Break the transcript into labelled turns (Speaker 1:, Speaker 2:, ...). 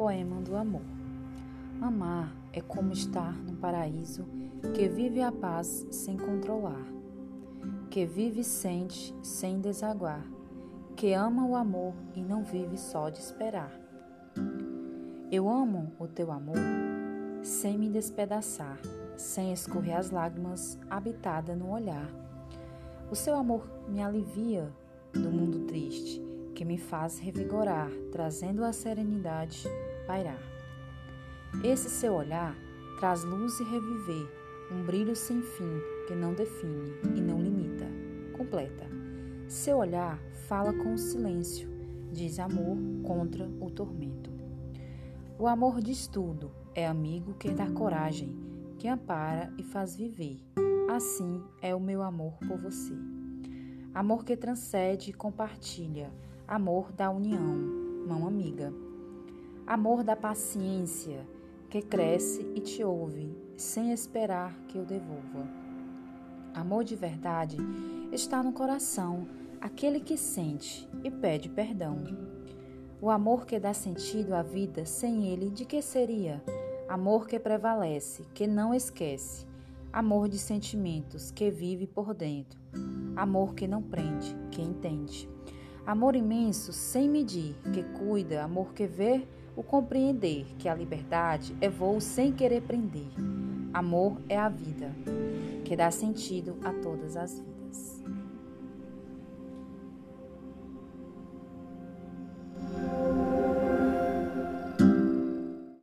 Speaker 1: Poema do Amor. Amar é como estar no paraíso que vive a paz sem controlar, que vive e sente sem desaguar, que ama o amor e não vive só de esperar. Eu amo o teu amor sem me despedaçar, sem escorrer as lágrimas, habitada no olhar. O seu amor me alivia do mundo triste que me faz revigorar, trazendo a serenidade pairar. Esse seu olhar traz luz e reviver, um brilho sem fim que não define e não limita, completa. Seu olhar fala com o silêncio, diz amor contra o tormento. O amor diz tudo, é amigo que dá coragem, que ampara e faz viver. Assim é o meu amor por você. Amor que transcende e compartilha, amor da união, mão amiga. Amor da paciência, que cresce e te ouve, sem esperar que eu devolva. Amor de verdade está no coração, aquele que sente e pede perdão. O amor que dá sentido à vida, sem ele, de que seria? Amor que prevalece, que não esquece. Amor de sentimentos, que vive por dentro. Amor que não prende, que entende. Amor imenso, sem medir, que cuida, amor que vê o compreender, que a liberdade é voo sem querer prender. Amor é a vida, que dá sentido a todas as vidas.